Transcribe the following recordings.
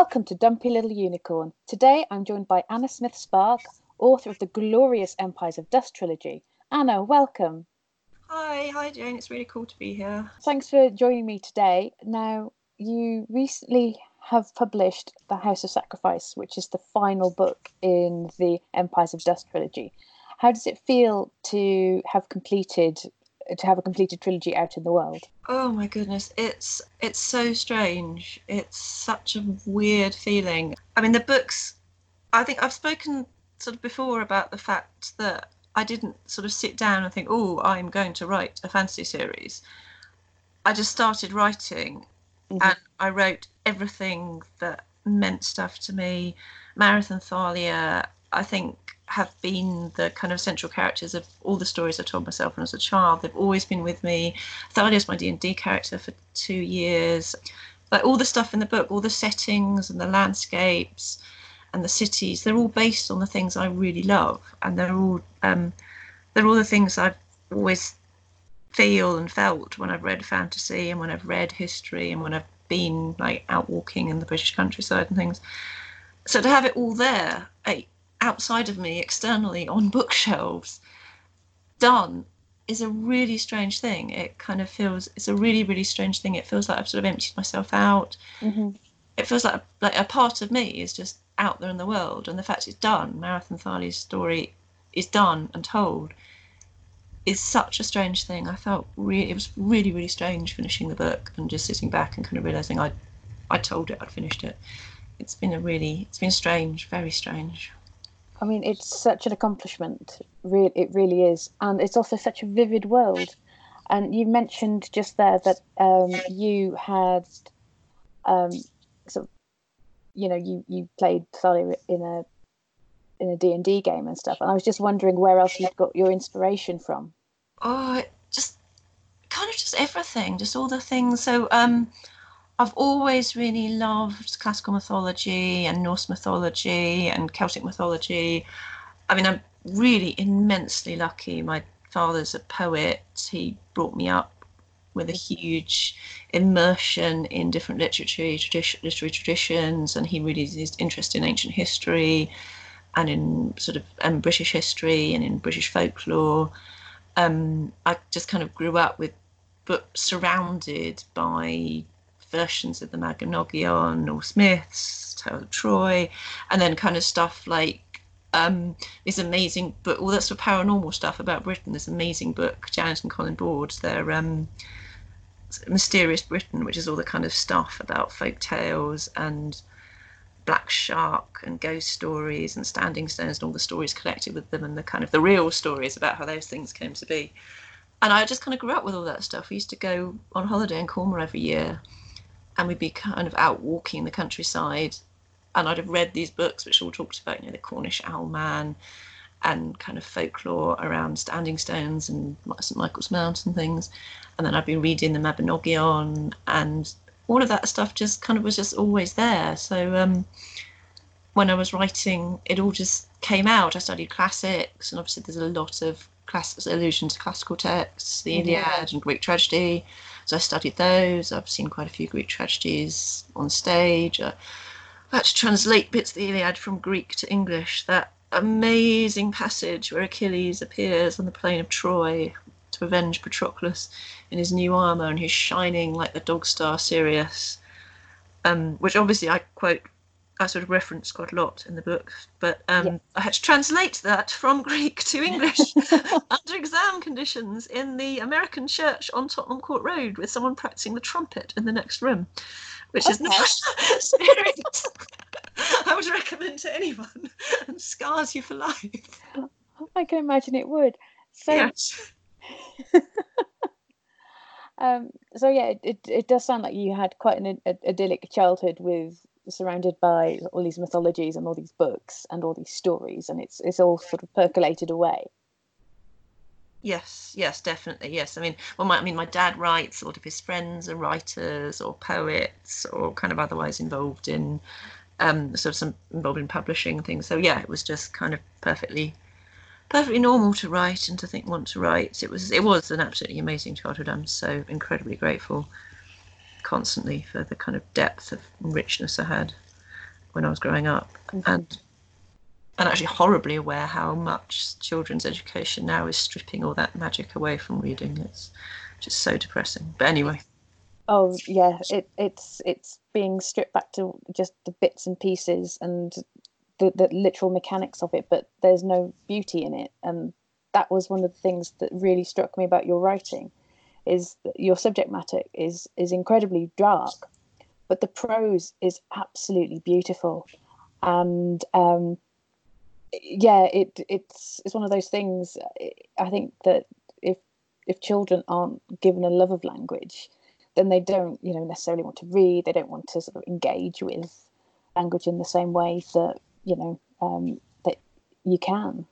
Welcome to Dumpy Little Unicorn. Today I'm joined by Anna Smith Spark, author of the glorious Empires of Dust trilogy. Anna, welcome. Hi, hi Jane. It's really cool to be here. Thanks for joining me today. Now, you recently have published The House of Sacrifice, which is the final book in the Empires of Dust trilogy. How does it feel to have completed to have a completed trilogy out in the world? Oh my goodness, it's it's so strange. It's such a weird feeling. I mean, the books. I think I've spoken sort of before about the fact that I didn't sort of sit down and think, oh, I'm going to write a fantasy series. I just started writing mm-hmm. and I wrote everything that meant stuff to me. Marith and Thalia, I think, have been the kind of central characters of all the stories I told myself when I was a child. They've always been with me. Thalia's my D&D character for two years. Like all the stuff in the book, all the settings and the landscapes, and the cities they're all based on the things i really love and they're all um, they're all the things i've always feel and felt when i've read fantasy and when i've read history and when i've been like out walking in the british countryside and things so to have it all there outside of me externally on bookshelves done is a really strange thing it kind of feels it's a really really strange thing it feels like i've sort of emptied myself out mm-hmm. it feels like like a part of me is just out there in the world. And the fact it's done, Marith and Thalia's story is done and told, is such a strange thing. I felt really, it was really, really strange finishing the book and just sitting back and kind of realizing I, I told it, I'd finished it. It's been a really, it's been strange, very strange. I mean, it's such an accomplishment. Really, it really is, and it's also such a vivid world. And you mentioned just there that um, you had um, sort of you know you you played Thalia in a in a D&D game and stuff and I was just wondering where else you've got your inspiration from oh just kind of just everything just all the things so um I've always really loved classical mythology and Norse mythology and Celtic mythology. I mean I'm really immensely lucky. My father's a poet. He brought me up with a huge immersion in different literary, tradition, literary traditions, and he really is interested in ancient history and in sort of um, British history and in British folklore. Um, I just kind of grew up with books surrounded by versions of the Mabinogion or Smiths, Tales of Troy, and then kind of stuff like um, this amazing book, all that sort of paranormal stuff about Britain. This amazing book, Janet and Colin Bord's their um, Mysterious Britain, which is all the kind of stuff about folk tales and black shuck and ghost stories and standing stones and all the stories connected with them and the kind of the real stories about how those things came to be. And I just kind of grew up with all that stuff. We used to go on holiday in Cornwall every year and we'd be kind of out walking the countryside and I'd have read these books which all talked about, you know, the Cornish owl man and kind of folklore around standing stones and St Michael's Mount and things. And then I've been reading the Mabinogion and all of that stuff just kind of was just always there. So um, when I was writing, it all just came out. I studied classics, and obviously there's a lot of class allusions to classical texts, the Iliad yeah. and Greek tragedy. So I studied those. I've seen quite a few Greek tragedies on stage. I had to translate bits of the Iliad from Greek to English. That amazing passage where Achilles appears on the plain of Troy to avenge Patroclus in his new armor and he's shining like the dog star Sirius, um, which obviously I quote, I sort of reference quite a lot in the book, but um, yeah. I had to translate that from Greek to English under exam conditions in the American church on Tottenham Court Road with someone practicing the trumpet in the next room, which okay. is not I would recommend to anyone and scars you for life. I can imagine it would. So, yes. um, so yeah, it, it does sound like you had quite an idyllic childhood with surrounded by all these mythologies and all these books and all these stories, and it's it's all sort of percolated away. Yes, yes, definitely. Yes, I mean, well, my, I mean, my dad writes. A lot of his friends are writers or poets or kind of otherwise involved in um, sort of some involved in publishing things. So yeah, it was just kind of perfectly, perfectly normal to write and to think want to write. It was it was an absolutely amazing childhood. I'm so incredibly grateful, constantly for the kind of depth of richness I had. when I was growing up, Mhm. and and actually horribly aware how much children's education now is stripping all that magic away from reading. It's just so depressing. But anyway, Oh yeah, it, it's it's being stripped back to just the bits and pieces and the, the literal mechanics of it, but there's no beauty in it. And that was one of the things that really struck me about your writing, is your subject matter is is incredibly dark, but the prose is absolutely beautiful, and um, yeah, it it's it's one of those things. I think that if if children aren't given a love of language, then they don't you know necessarily want to read they don't want to sort of engage with language in the same way that you know um, that you can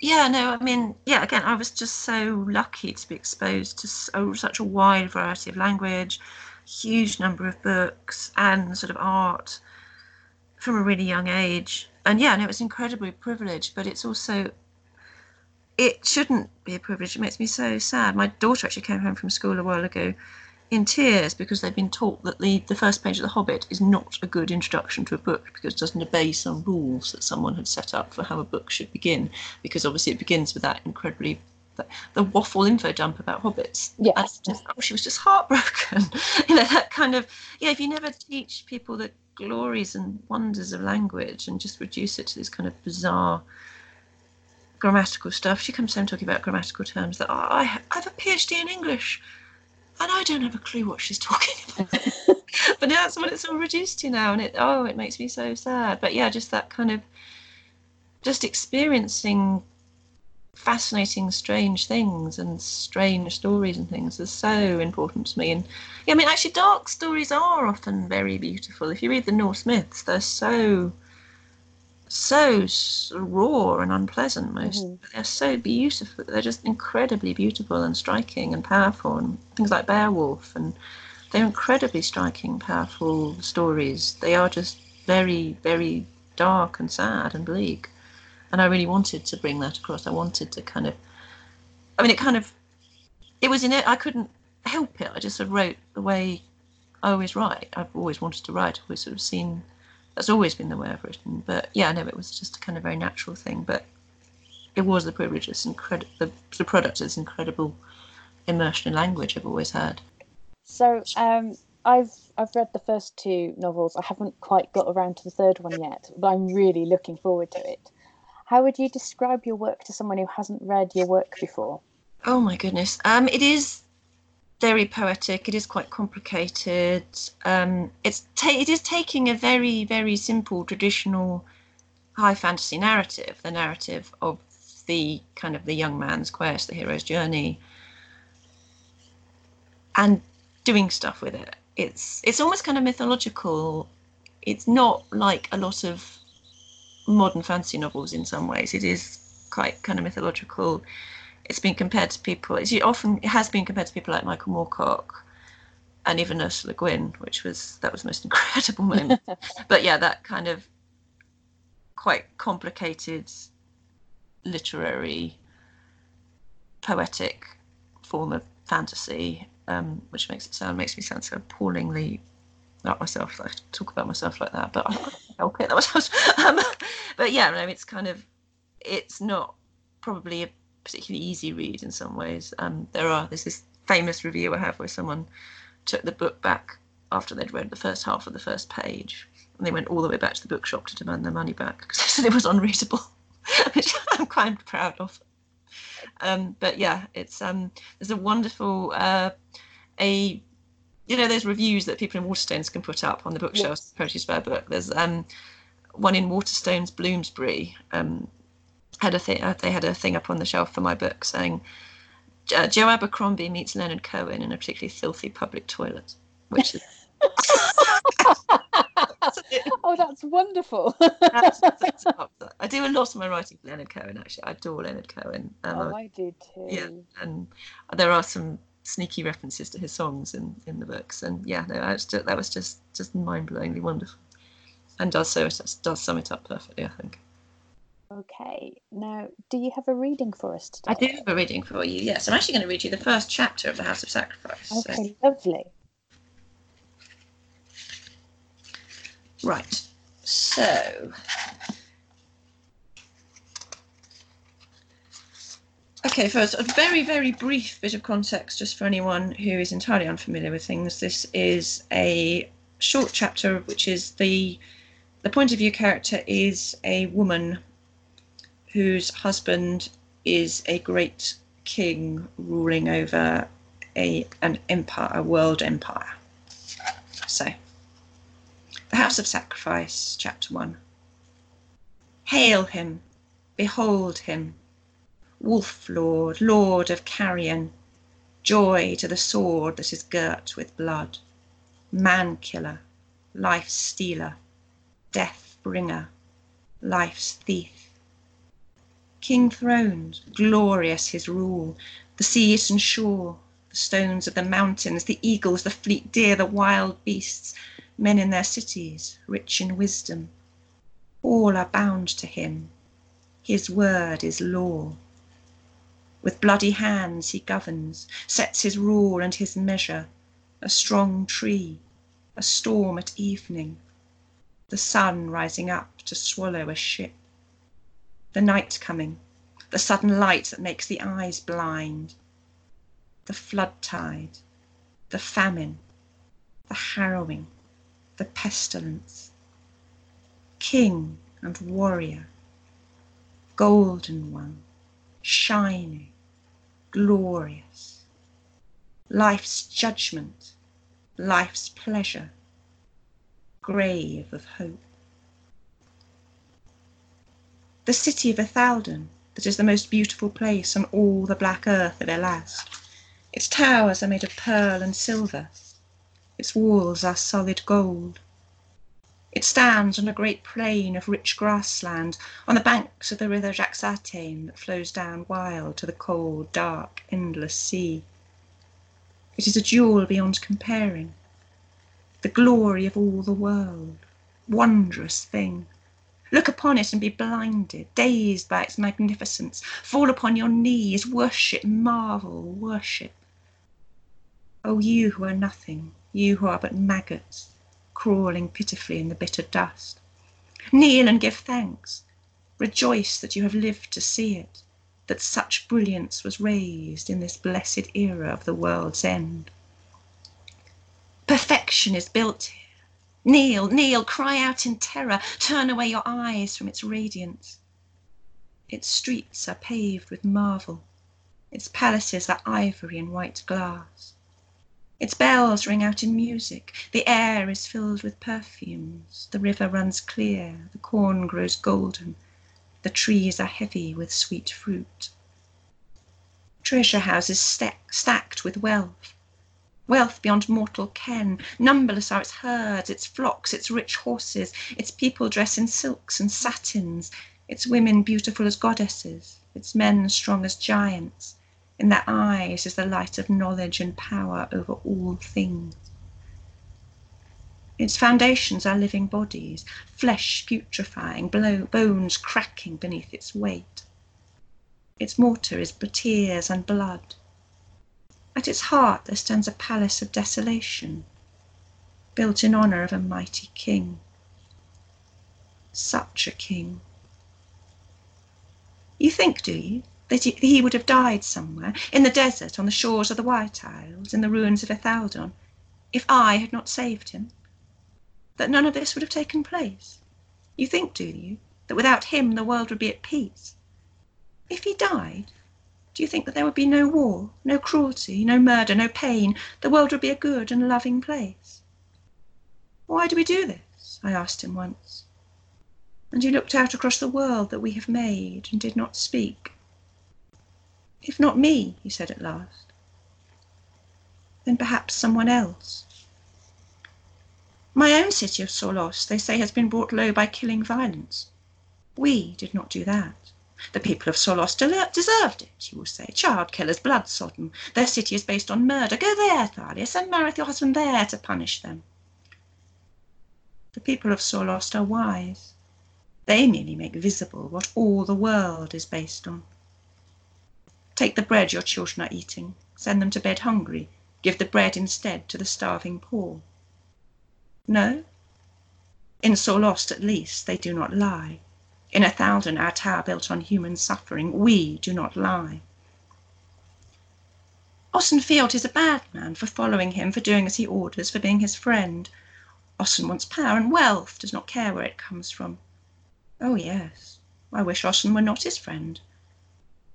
yeah, no, I mean, yeah, again, I was just so lucky to be exposed to so, oh, such a wide variety of language, huge number of books, and sort of art from a really young age. And yeah, and it was incredibly privileged, but it's also it shouldn't be a privilege. It makes me so sad. My daughter actually came home from school a while ago in tears because they've been taught that the, the first page of The Hobbit is not a good introduction to a book because it doesn't obey some rules that someone had set up for how a book should begin. Because obviously it begins with that incredibly the, the waffle info dump about hobbits. Yes. Just, oh, she was just heartbroken. you know, that kind of yeah. If you never teach people the glories and wonders of language and just reduce it to this kind of bizarre grammatical stuff, she comes home talking about grammatical terms that oh, I I have a PhD in English and I don't have a clue what she's talking about. but that's what it's all reduced to now, and it oh, it makes me so sad. But yeah, just that kind of just experiencing fascinating, strange things and strange stories and things is so important to me. And yeah, I mean, actually, dark stories are often very beautiful. If you read the Norse myths, they're so so raw and unpleasant most. Mhm. but they're so beautiful. They're just incredibly beautiful and striking and powerful and things like beowulf and they're incredibly striking powerful stories. They are just very very dark and sad and bleak. And i really wanted to bring that across. I wanted to kind of i mean it kind of it was in it. I couldn't help it. I just sort of wrote the way i always write. I've always wanted to write. I've always sort of seen that's always been the way I've written. But yeah, no, it was just a kind of very natural thing. But it was the privilege, this incredible, the, the product of this incredible immersion in language I've always had. so um, i've i've read the first two novels i haven't quite got around to the third one yet but i'm really looking forward to it how would you describe your work to someone who hasn't read your work before Oh my goodness. Um, it is very poetic. It is quite complicated. Um, it's ta- it is taking a very very simple traditional high fantasy narrative, the narrative of the kind of the young man's quest, the hero's journey, and doing stuff with it. It's it's almost kind of mythological. It's not like a lot of modern fantasy novels in some ways. It is quite kind of mythological it's been compared to people. It's often it has been compared to people like Michael Moorcock and even Ursula Le Guin, which was that was the most incredible moment. but yeah, that kind of quite complicated literary poetic form of fantasy, um, which makes it sound makes me sound so appallingly like myself. I talk about myself like that, but I can't help it. That was, um, but yeah, no, it's kind of it's not probably a particularly easy read in some ways. Um, there are there's this famous review I have where someone took the book back after they'd read the first half of the first page, and they went all the way back to the bookshop to demand their money back because they said it was unreadable, which I'm quite proud of. Um, but yeah, it's um, there's a wonderful uh, a you know those reviews that people in Waterstones can put up on the bookshelves, Yes. Poetry Spare book. There's um, one in Waterstones Bloomsbury. Um, had a thing. They had a thing up on the shelf for my book saying, uh, "Joe Abercrombie meets Leonard Cohen in a particularly filthy public toilet," which is. oh that's wonderful. I do a lot of my writing for Leonard Cohen. Actually, I adore Leonard Cohen. Um, oh i do too yeah, and there are some sneaky references to his songs in, in the books, and yeah, no, was just, that was just just mind-blowingly wonderful, and does so does sum it up perfectly, I think. Okay, now do you have a reading for us today? I do have a reading for you. Yes, I'm actually going to read you the first chapter of the House of Sacrifice. So- Okay, lovely. Right. So, okay, first, a very, very brief bit of context just for anyone who is entirely unfamiliar with things. This is a short chapter, which is the the point of view character is a woman whose husband is a great king ruling over a an empire, a world empire. So, the House of Sacrifice, Chapter 1. Hail him, behold him, Wolf Lord, Lord of Carrion, joy to the sword that is girt with blood, man killer, life stealer, death bringer, life's thief. King throned, glorious his rule, the seas and shore, the stones of the mountains, the eagles, the fleet deer, the wild beasts, men in their cities, rich in wisdom, all are bound to him. His word is law. With bloody hands he governs, sets his rule and his measure, a strong tree, a storm at evening, the sun rising up to swallow a ship, the night coming, the sudden light that makes the eyes blind, the flood tide, the famine, the harrowing, the pestilence, king and warrior, golden one, shining, glorious, life's judgment, life's pleasure, grave of hope. The city of Ethalden, that is the most beautiful place on all the black earth of Irlast. Its towers are made of pearl and silver, its walls are solid gold. It stands on a great plain of rich grassland, on the banks of the river Jaxartaine that flows down wild to the cold, dark, endless sea. It is a jewel beyond comparing, the glory of all the world, wondrous thing. Look upon it and be blinded, dazed by its magnificence. Fall upon your knees, worship, marvel, worship. O you who are nothing, you who are but maggots, crawling pitifully in the bitter dust. Kneel and give thanks. Rejoice that you have lived to see it, that such brilliance was raised in this blessed era of the world's end. Perfection is built here. Kneel, kneel, cry out in terror, turn away your eyes from its radiance. Its streets are paved with marvel, its palaces are ivory and white glass. Its bells ring out in music, the air is filled with perfumes, the river runs clear, the corn grows golden, the trees are heavy with sweet fruit. Treasure houses stack, stacked with wealth, wealth beyond mortal ken. Numberless are its herds, its flocks, its rich horses, its people dress in silks and satins, its women beautiful as goddesses, its men strong as giants. In their eyes is the light of knowledge and power over all things. Its foundations are living bodies, flesh putrefying, bones cracking beneath its weight. Its mortar is tears and blood. At its heart there stands a palace of desolation, built in honour of a mighty king. Such a king. You think, do you, that he would have died somewhere, in the desert, on the shores of the White Isles, in the ruins of Ethalden, if I had not saved him? That none of this would have taken place? You think, do you, that without him the world would be at peace? If he died, do you think that there would be no war, no cruelty, no murder, no pain? The world would be a good and loving place? Why do we do this? I asked him once. And he looked out across the world that we have made and did not speak. If not me, he said at last, then perhaps someone else. My own city of Sorlost, they say, has been brought low by killing violence. We did not do that. The people of Sorlost deserved it, you will say. Child killers, blood sodden. Their city is based on murder. Go there, Thalia. Send Marith, your husband, there to punish them. The people of Sorlost are wise. They merely make visible what all the world is based on. Take the bread your children are eating, send them to bed hungry, give the bread instead to the starving poor. No? In Sorlost, at least they do not lie. In a thousand our tower built on human suffering, we do not lie. Osen Fiolt is a bad man for following him, for doing as he orders, for being his friend. Osen wants power and wealth, does not care where it comes from. Oh, yes, I wish Osen were not his friend.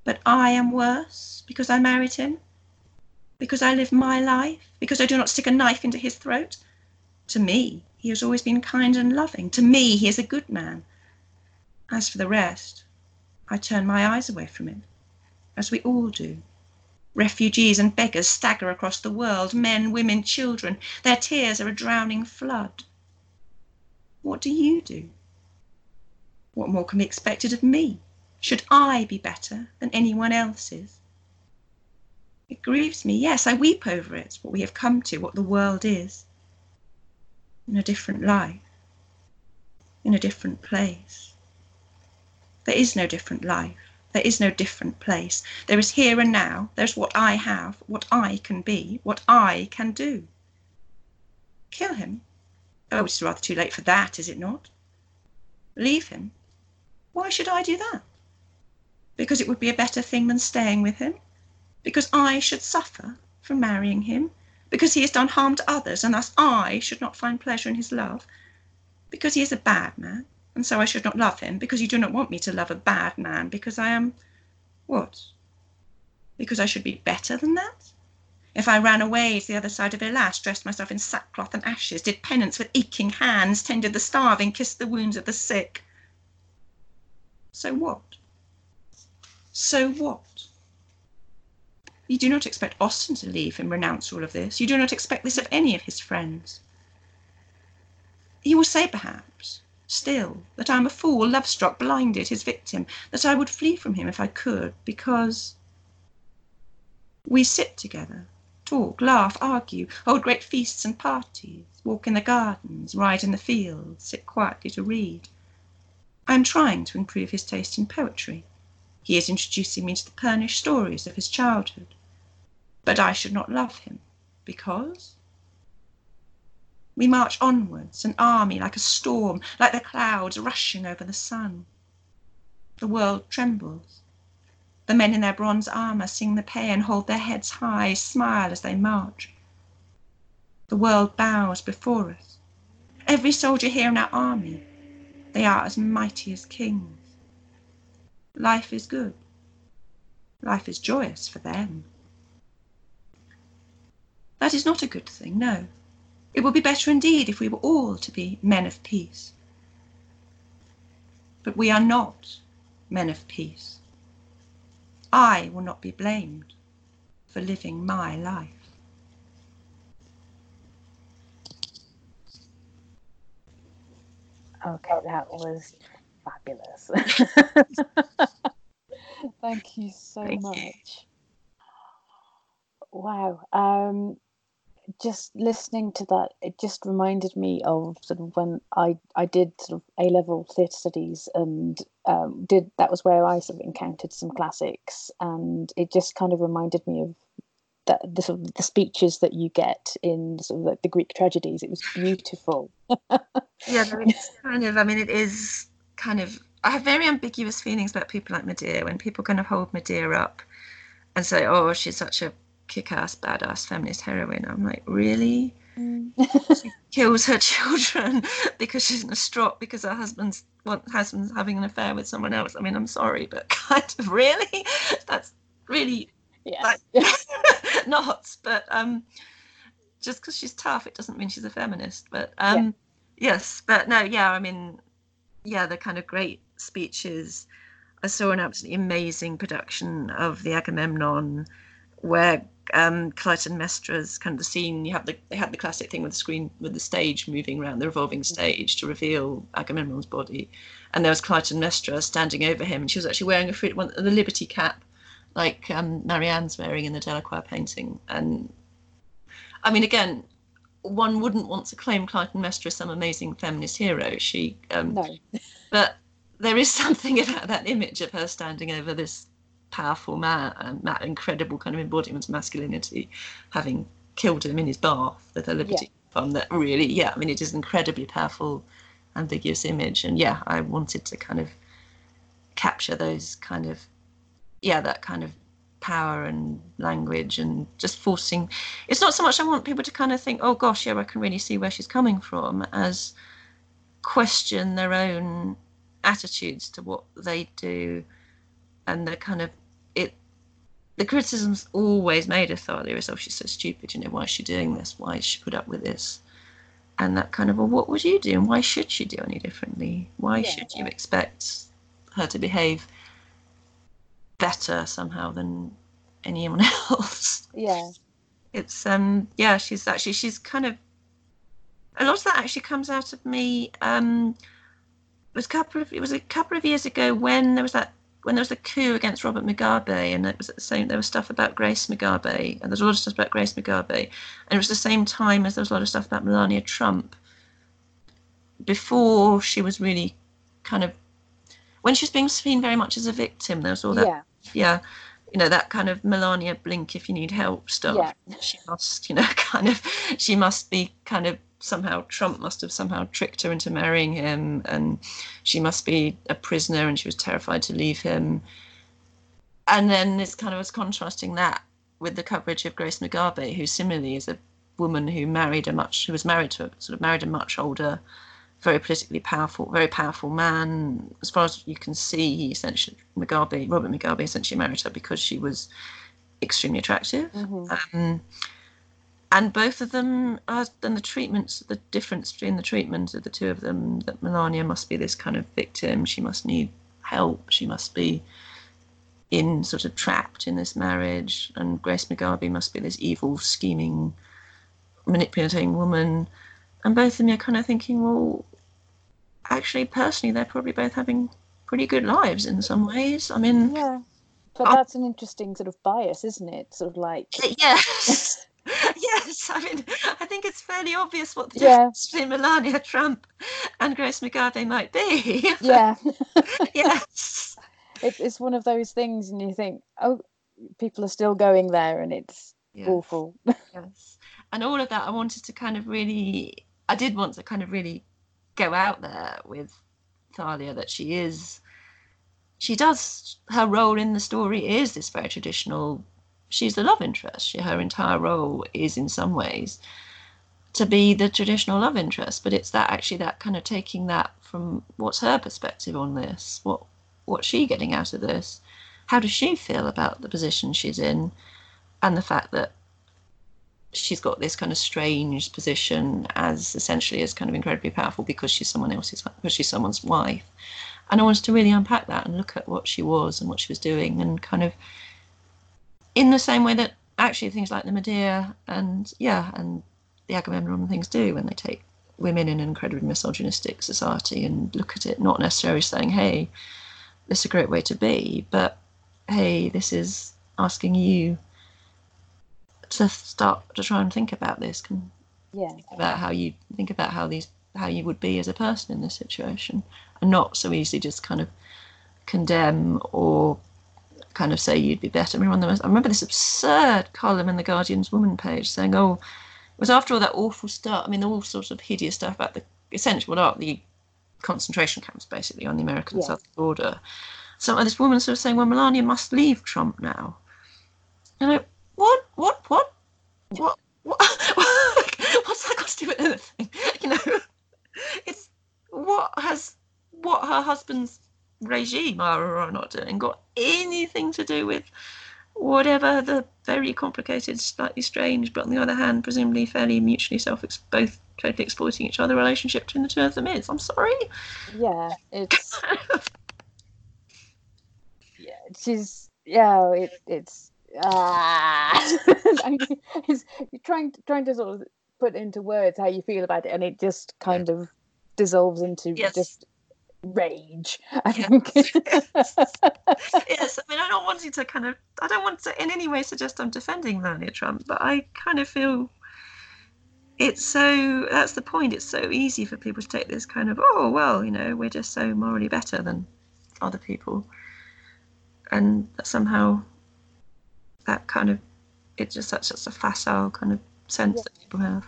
But I am worse because I married him? Because I live my life? Because I do not stick a knife into his throat? To me, he has always been kind and loving. To me, he is a good man. As for the rest, I turn my eyes away from it, as we all do. Refugees and beggars stagger across the world, men, women, children. Their tears are a drowning flood. What do you do? What more can be expected of me? Should I be better than anyone else is? It grieves me, yes, I weep over it, what we have come to, what the world is. In a different life, in a different place. There is no different life. There is no different place. There is here and now. There's what I have, what I can be, what I can do. Kill him? Oh, it's rather too late for that, is it not? Leave him? Why should I do that? Because it would be a better thing than staying with him? Because I should suffer from marrying him? Because he has done harm to others, and thus I should not find pleasure in his love? Because he is a bad man? And so I should not love him, because you do not want me to love a bad man, because I am what? Because I should be better than that? If I ran away to the other side of Hellas, dressed myself in sackcloth and ashes, did penance with aching hands, tended the starving, kissed the wounds of the sick. So what? So what? You do not expect Osen to leave and renounce all of this. You do not expect this of any of his friends. You will say, perhaps, still, that I am a fool, love struck, blinded, his victim, that I would flee from him if I could, because we sit together, talk, laugh, argue, hold great feasts and parties, walk in the gardens, ride in the fields, sit quietly to read. I am trying to improve his taste in poetry. He is introducing me to the Pernish stories of his childhood. But I should not love him, because we march onwards, an army like a storm, like the clouds rushing over the sun. The world trembles. The men in their bronze armour sing the paean, hold their heads high, smile as they march. The world bows before us. Every soldier here in our army, they are as mighty as kings. Life is good. Life is joyous for them. That is not a good thing, no. It would be better indeed if we were all to be men of peace. But we are not men of peace. I will not be blamed for living my life. Okay, that was fabulous. Thank you so Thank much. you. Wow. Um, just listening to that, it just reminded me of sort of when I I did sort of A level theatre studies and um, did that was where I sort of encountered some classics, and it just kind of reminded me of that the sort of the speeches that you get in sort of the Greek tragedies. It was beautiful. Yeah, it's kind of, I mean, it is kind of, I have very ambiguous feelings about people like Medea when people kind of hold Medea up and say, oh, she's such a kick ass, badass feminist heroine. I'm like, really? Kills her children because she's in a strop because her husband's well, husband's having an affair with someone else. I mean, I'm sorry, but kind of really, that's really Yes. like not. But um, just because she's tough, it doesn't mean she's a feminist. But um, yes, but no, yeah, I mean, yeah, the kind of great speeches. I saw an absolutely amazing production of the Agamemnon, where um, Clytemnestra's kind of the scene. You have the they had the classic thing with the screen with the stage moving around the revolving stage to reveal Agamemnon's body, and there was Clytemnestra standing over him, and she was actually wearing a Phrygian, the Liberty cap, like um, Marianne's wearing in the Delacroix painting. And I mean, again, one wouldn't want to claim Clytemnestra some amazing feminist hero. She, um, no. but there is something about that image of her standing over this powerful man, um, that incredible kind of embodiment of masculinity, having killed him in his bath with her liberty from that really, yeah, I mean, it is an incredibly powerful ambiguous image. And yeah, I wanted to kind of capture those kind of, yeah, that kind of power and language and just forcing. It's not so much I want people to kind of think, oh gosh, yeah, I can really see where she's coming from, as question their own attitudes to what they do and the kind of the criticisms always made of Thalia is oh she's so stupid you know why is she doing this? Why is she put up with this? And that kind of well what would you do? And why should she do any differently? Why yeah, should you expect her to behave better somehow than anyone else? Yeah. It's um yeah she's actually she's kind of a lot of that actually comes out of me um it was a couple of it was a couple of years ago when there was that when there was a coup against Robert Mugabe, and it was at the same. There was stuff about Grace Mugabe, and there's a lot of stuff about Grace Mugabe, and it was the same time as there was a lot of stuff about Melania Trump. Before she was really kind of when she was being seen very much as a victim, there was all that. Yeah. yeah you know that kind of Melania blink if you need help stuff. Yeah. She must, you know, kind of she must be kind of somehow Trump must have somehow tricked her into marrying him, and she must be a prisoner, and she was terrified to leave him. And then it's kind of was contrasting that with the coverage of Grace Mugabe, who similarly is a woman who married a much who was married to a, sort of married a much older, very politically powerful, very powerful man. As far as you can see, he essentially Mugabe, Robert Mugabe, essentially married her because she was extremely attractive. Mm-hmm. Um, and both of them are and the treatments the difference between the treatments of the two of them that melania must be this kind of victim she must need help she must be in sort of trapped in this marriage and grace mugabe must be this evil scheming manipulating woman. And both of them are kind of thinking well actually personally they're probably both having pretty good lives in some ways. I mean yeah but that's an interesting sort of bias isn't it? Sort of like yes yes, I mean, I think it's fairly obvious what the Yeah. difference between Melania Trump and Grace Mugabe might be. yeah yes. it, it's one of those things and you think oh people are still going there and it's Yeah. awful Yes. And all of that, I wanted to kind of really, I did want to kind of really go out there with Thalia that she is, she does, her role in the story is this very traditional, she's the love interest. She, her entire role is in some ways to be the traditional love interest, but it's that actually that kind of taking that from what's her perspective on this, what what's she getting out of this, how does she feel about the position she's in, and the fact that she's got this kind of strange position as essentially as kind of incredibly powerful because she's someone else's because she's someone's wife and i wanted to really unpack that and look at what she was and what she was doing and kind of in the same way that actually things like the medea and yeah and the agamemnon and things do when they take women in an incredibly misogynistic society and look at it not necessarily saying hey this is a great way to be but hey this is asking you to start to try and think about this can yeah. think about how you think about how these how you would be as a person in this situation and not so easily just kind of condemn or kind of say you'd be better. I remember, I remember this absurd column in the Guardian's Woman page saying, "Oh, it was after all that awful stuff. I mean, all sorts of hideous stuff about the essential what the concentration camps, basically on the American Yeah. southern border." So this woman sort of saying, "Well, Melania must leave Trump now." And I, what, what, what, what, what? What's that got to do with anything? You know, it's what has what her husband's regime are or are not doing got anything to do with whatever the very complicated, slightly strange, but on the other hand, presumably fairly mutually self both totally exploiting each other relationship between the two of them is. I'm sorry. yeah it's yeah she's yeah it, it's ah it's, you're trying to, trying to sort of put into words how you feel about it and it just kind of dissolves into Yes. just rage i Yes. think yes, I mean, I don't want you to kind of, I don't want to in any way suggest I'm defending Melania Trump, but I kind of feel it's so, that's the point. It's so easy for people to take this kind of, oh, well, you know, we're just so morally better than other people. And that somehow that kind of, it's just such, such a facile kind of sense Yeah. that people have.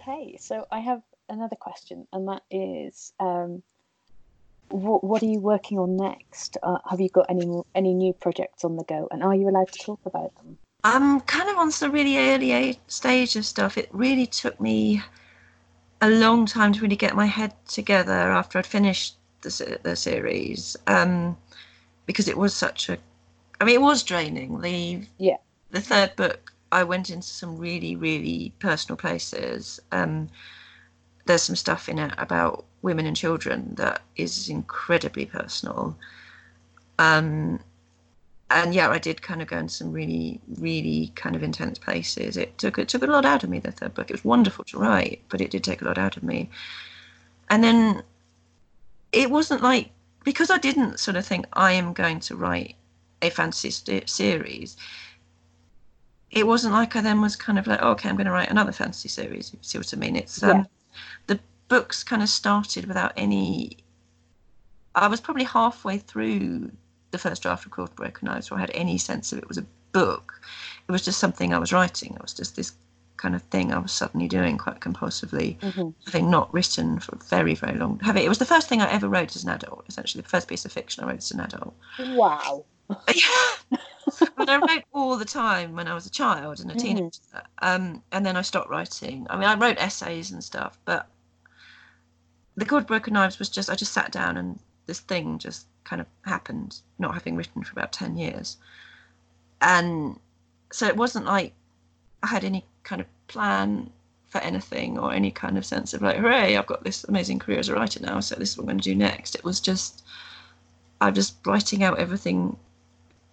okay so i have another question, and that is, um, what what are you working on next? Uh, have you got any any new projects on the go, and are you allowed to talk about them? I'm kind of on the really early stage of stuff. It really took me a long time to really get my head together after I'd finished the the series, um, because it was such a, I mean, it was draining. The Yeah. the third book, I went into some really, really personal places. Um, there's some stuff in it about women and children that is incredibly personal. Um, and yeah, I did kind of go into some really, really kind of intense places. It took it took a lot out of me. The third book. It was wonderful to write, but it did take a lot out of me. And then it wasn't like because I didn't sort of think I am going to write a fantasy st- series. It wasn't like I then was kind of like, oh, okay, I'm going to write another fantasy series. You see what I mean? It's um, Yeah. The books kind of started without any. I was probably halfway through the first draft of Court Broken Knives where I had any sense of it was a book. It was just something I was writing. It was just this kind of thing I was suddenly doing quite compulsively, Mhm. having not written for very, very long. Having it was the first thing I ever wrote as an adult. Essentially, the first piece of fiction I wrote as an adult. Wow. but I wrote all the time when I was a child and a Mhm. teenager. Um, and then I stopped writing. I mean, I wrote essays and stuff, but the Good Broken Knives was just I just sat down and this thing just kind of happened, not having written for about ten years. And so it wasn't like I had any kind of plan for anything or any kind of sense of like, hooray, I've got this amazing career as a writer now, so this is what I'm going to do next. It was just I'm just writing out everything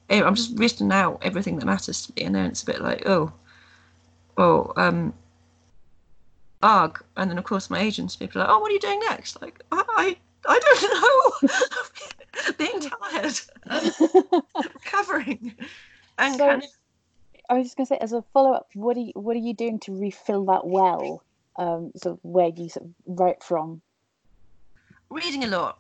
I'm just written out everything that matters to me, and then it's a bit like, oh, oh, um, arg, and then of course my agents, people are like, oh, what are you doing next? Like, I, I don't know, being tired, recovering, and So- kind of, I was just going to say, as a follow up, what are you, what are you doing to refill that well? Um, sort of where you sort of write from. reading a lot,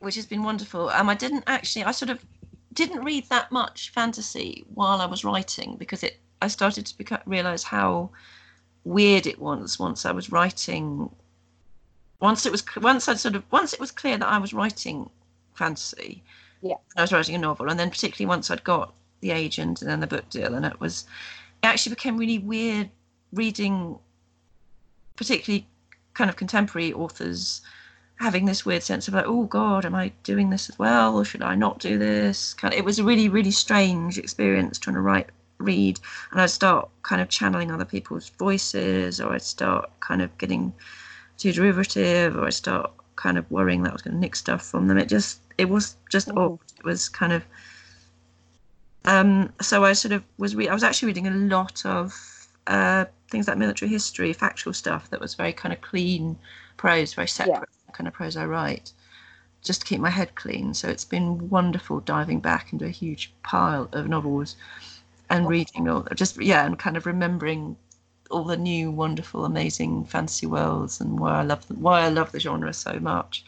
which has been wonderful. Um, I didn't actually, I sort of didn't read that much fantasy while I was writing because it. I started to become, realize how weird it was once I was writing. Once it was once I sort of once it was clear that I was writing fantasy. Yeah. I was writing a novel, and then particularly once I'd got the agent and then the book deal, and it was it actually became really weird reading, particularly kind of contemporary authors having this weird sense of like, oh God, am I doing this as well, or should I not do this? Kind of, it was a really, really strange experience trying to write, read, and I'd start kind of channeling other people's voices, or I'd start kind of getting too derivative, or I'd start kind of worrying that I was going to nick stuff from them. It just, it was just Mhm. odd. It was kind of. Um, so I sort of was re- I was actually reading a lot of uh, things like military history, factual stuff that was very kind of clean prose, very separate the kind of prose I write, just to keep my head clean. So it's been wonderful diving back into a huge pile of novels and reading all just yeah, and kind of remembering all the new, wonderful, amazing fantasy worlds and why I love the, why I love the genre so much.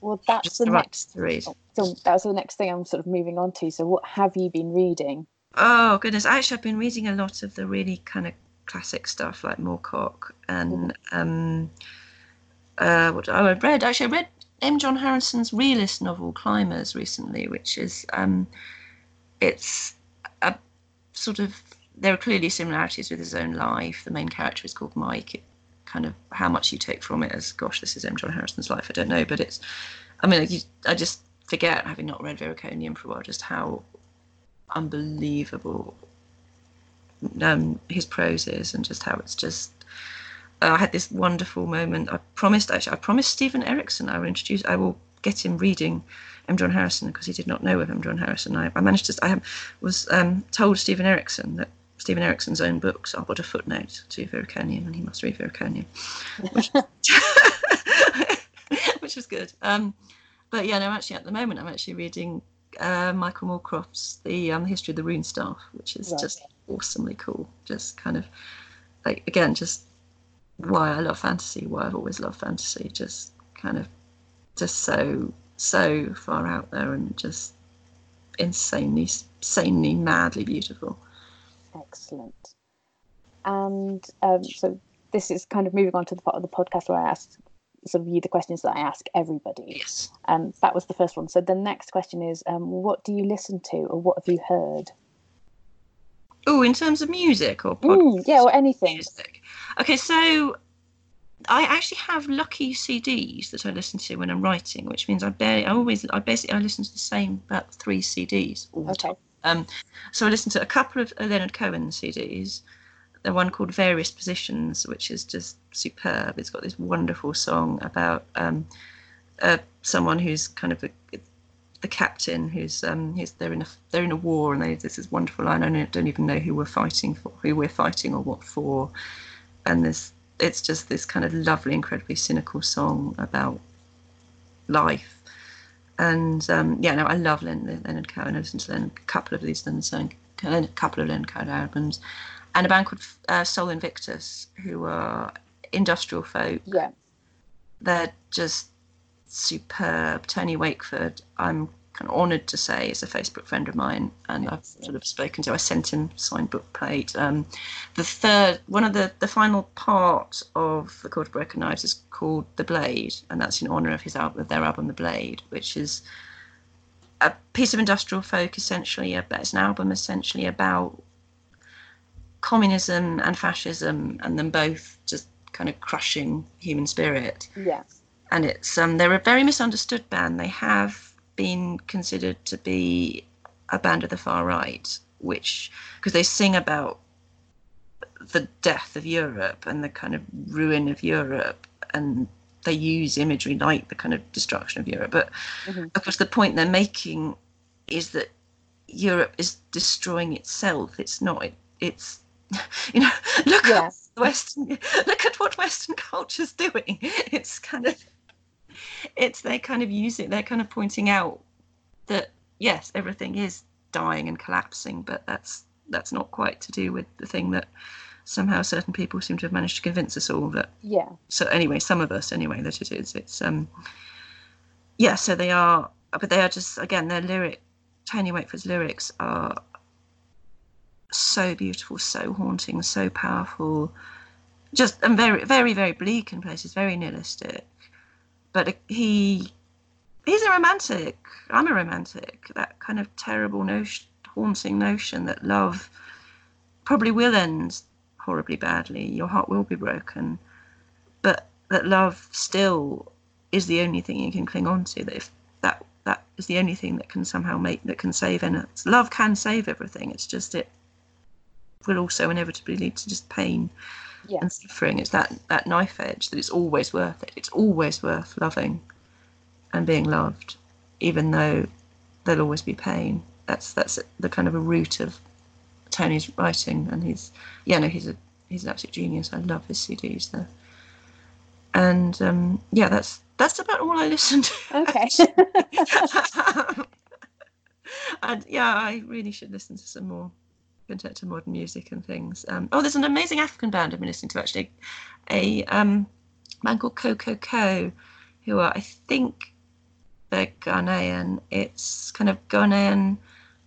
Well, that's Just the next. to read. So that's the next thing I'm sort of moving on to. So, what have you been reading? Oh goodness! Actually, I've been reading a lot of the really kind of classic stuff like Moorcock and um, uh, what oh, I read. Actually, I read M. John Harrison's realist novel Climbers recently, which is um, it's a sort of there are clearly similarities with his own life. The main character is called Mike. It, kind of how much you take from it as gosh, this is M. John Harrison's life. I don't know, but it's. I mean, you, I just forget having not read Viriconium for a while just how unbelievable um, his prose is and just how it's just uh, I had this wonderful moment. I promised actually I promised Steven Erikson I will introduce I will get him reading M. John Harrison because he did not know of M. John Harrison. I, I managed to I have, was um, told Steven Erikson that Steven Erikson's own books are but a footnote to Viriconium and he must read Viriconium, which, which was good. Um, but yeah, no, actually at the moment I'm actually reading uh, Michael Moorcock's The um, History of the Runestaff, which is Right. just awesomely cool. Just kind of like again, just why I love fantasy, why I've always loved fantasy. Just kind of just so so far out there and just insanely insanely madly beautiful. Excellent. And um, so this is kind of moving on to the part of the podcast where I ask sort of you the questions that I ask everybody. Yes. And um, that was the first one. So the next question is, um, what do you listen to, or what have you heard? Oh, in terms of music or mm, yeah, or anything. Music. Okay, so I actually have lucky CDs that I listen to when I'm writing, which means I barely, I always, I basically, I listen to the same about three CDs all the okay. time. Um, so I listen to a couple of Leonard Cohen CDs. The one called Various Positions, which is just superb. It's got this wonderful song about um, uh, someone who's kind of a, the captain who's um he's they're in a they're in a war and they this is wonderful line. I don't, don't even know who we're fighting for who we're fighting or what for. And this it's just this kind of lovely incredibly cynical song about life. And um, yeah no I love Leonard, Leonard Cohen. I listened to Leonard, a couple of these Leonard, a couple of Leonard Cohen albums. And a band called uh, Sol Invictus who are industrial folk. Yeah. They're just superb. Tony Wakeford, I'm kind of honoured to say, is a Facebook friend of mine, and I've sort of spoken to. I sent him signed book plate. Um, the third, one of the the final part of the Court of Broken Knives is called The Blade, and that's in honour of his album, of their album The Blade, which is a piece of industrial folk, essentially. But It's an album essentially about communism and fascism, and them both just kind of crushing human spirit. Yeah and it's um, they're a very misunderstood band. They have been considered to be a band of the far right, which because they sing about the death of Europe and the kind of ruin of Europe, and they use imagery like the kind of destruction of Europe. But mm-hmm. of course, the point they're making is that Europe is destroying itself. It's not. It, it's you know look yeah. at Western look at what Western culture's doing. It's kind of it's they kind of use it. They're kind of pointing out that yes, everything is dying and collapsing, but that's that's not quite to do with the thing that somehow certain people seem to have managed to convince us all that. Yeah. So anyway, some of us anyway that it is. It's um. Yeah, so they are, but they are just again their lyric. Tony Wakeford's lyrics are so beautiful, so haunting, so powerful, just and very, very, very bleak in places, very nihilistic but he he's a romantic. I'm a romantic. That kind of terrible notion, haunting notion that love probably will end horribly badly. Your heart will be broken, but that love still is the only thing you can cling on to. That if that that is the only thing that can somehow make that can save and love can save everything. It's just it will also inevitably lead to just pain yeah. and suffering. It's that that knife edge that it's always worth it. It's always worth loving and being loved, even though there'll always be pain. That's that's the kind of a root of Tony's writing, and he's yeah no he's a he's an absolute genius. I love his CDs though, and um, yeah that's that's about all I listen to. Okay. and yeah, I really should listen to some more to modern music and things. Um, oh, there's an amazing African band I've been listening to actually, a um, band called Kokoko, who are I think they're Ghanaian. It's kind of Ghanaian,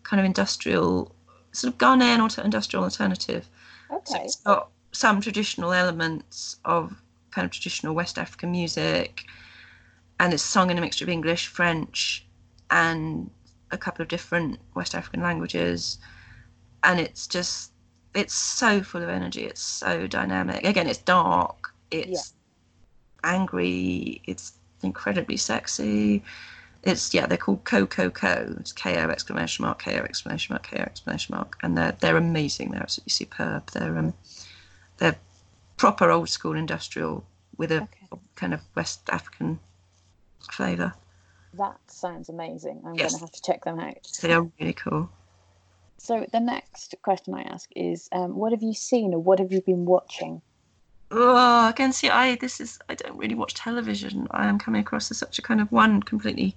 kind of industrial, sort of Ghanaian alter- industrial alternative. Okay. So it's got some traditional elements of kind of traditional West African music, and it's sung in a mixture of English, French, and a couple of different West African languages and it's just it's so full of energy it's so dynamic. Again it's dark it's yeah. angry it's incredibly sexy. It's yeah they're called kokoko it's ko exclamation mark ko exclamation mark ko exclamation mark and they're they're amazing they're absolutely superb. They're um they're proper old school industrial with a okay. kind of west african flavor. That sounds amazing. I'm yes. going to have to check them out. They are really cool so the next question I ask is, um, what have you seen or what have you been watching? Oh, again, see, I this is I don't really watch television. I am coming across as such a kind of one completely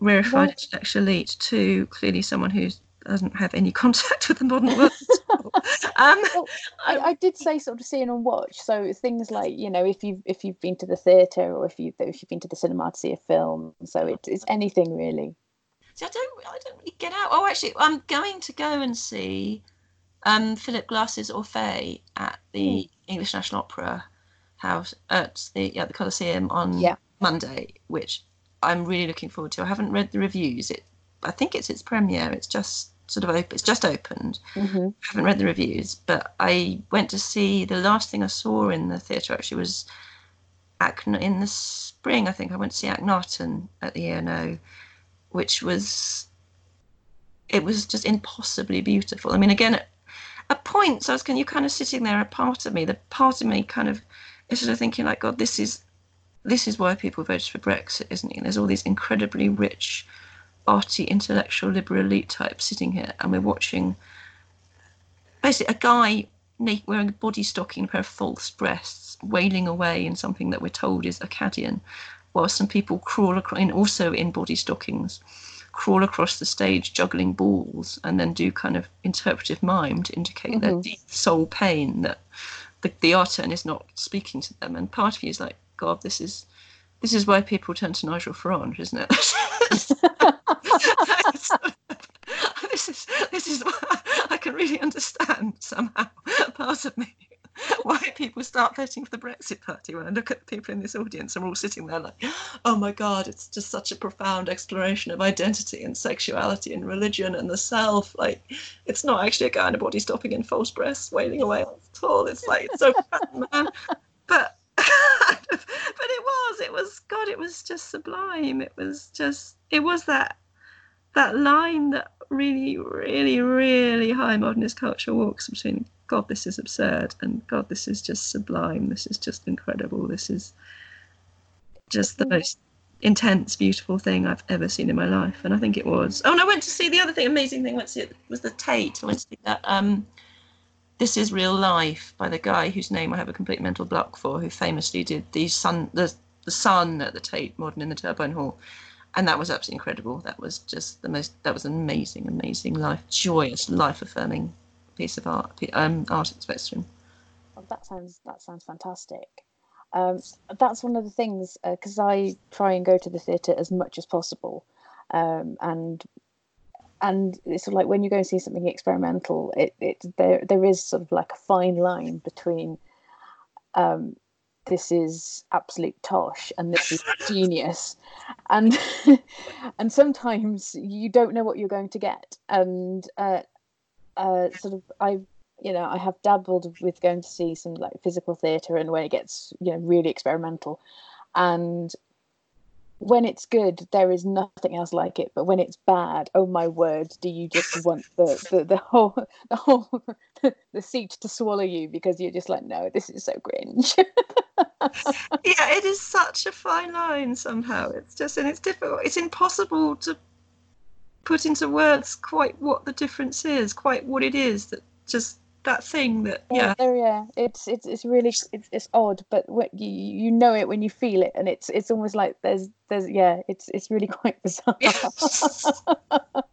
rarefied what? intellectual elite, two clearly someone who doesn't have any contact with the modern world. um, well, I, I, did say sort of seeing and watch. So things like you know if you've if you've been to the theatre or if you've if you've been to the cinema to see a film. So it, it's anything really. See, I don't, I don't really get out. Oh, actually, I'm going to go and see um, Philip Glass's Orfeo at the English National Opera House at the yeah the Coliseum on Yeah. Monday, which I'm really looking forward to. I haven't read the reviews. It I think it's its premiere. It's just sort of open. It's just opened. hmm I haven't read the reviews, but I went to see the last thing I saw in the theatre actually was in the spring. I think I went to see Akhenaten at the ENO, which was it was just impossibly beautiful. I mean, again, at, at points I was kind you kind of sitting there. A part of me, the part of me, kind of is sort of thinking like, God, this is this is why people voted for Brexit, isn't it? And there's all these incredibly rich, arty, intellectual, liberal elite types sitting here, and we're watching basically a guy wearing a body stocking, a pair of false breasts, wailing away in something that we're told is Akkadian, while some people crawl across, and also in body stockings, crawl across the stage juggling balls and then do kind of interpretive mime to indicate their Mhm. deep soul pain that the, the Aten is not speaking to them. And part of you is like, God, this is this is why people turn to Nigel Farage, isn't it? this is this is why I can really understand somehow part of me why people start voting for the Brexit Party when I look at the people in this audience and we're all sitting there like, oh my God, it's just such a profound exploration of identity and sexuality and religion and the self. Like, it's not actually a guy in a body stopping in false breasts wailing away at all. It's like it's so fun, man. But but it was, it was God, it was just sublime. It was just, it was that that line that really, really, really high modernist culture walks between God, this is absurd, and God, this is just sublime. This is just incredible. This is just the most intense, beautiful thing I've ever seen in my life. And I think it was. Oh, and I went to see the other thing, amazing thing. I went to see it was the Tate. I went to see that. Um, this is real life by the guy whose name I have a complete mental block for, who famously did the sun, the the sun at the Tate Modern in the Turbine Hall, and that was absolutely incredible. That was just the most. That was an amazing, amazing life, joyous, life affirming piece of art, um, art at. Oh, that sounds that sounds fantastic. Um, that's one of the things because I try and go to the theatre as much as possible, um, and and it's sort of like when you go and see something experimental, it, it there there is sort of like a fine line between um, this is absolute tosh and this is genius, and and sometimes you don't know what you're going to get, and uh, uh, sort of I you know I have dabbled with going to see some like physical theatre and when it gets you know really experimental, and when it's good there is nothing else like it but when it's bad oh my word do you just want the the, the whole the whole the seat to swallow you because you're just like no this is so cringe yeah, it is such a fine line somehow. It's just, and it's difficult. It's impossible to put into words quite what the difference is, quite what it is that just that thing that, yeah. there yeah it's it's it's really it's, it's odd but what you you know it when you feel it and it's it's almost like there's there's yeah it's it's really quite bizarre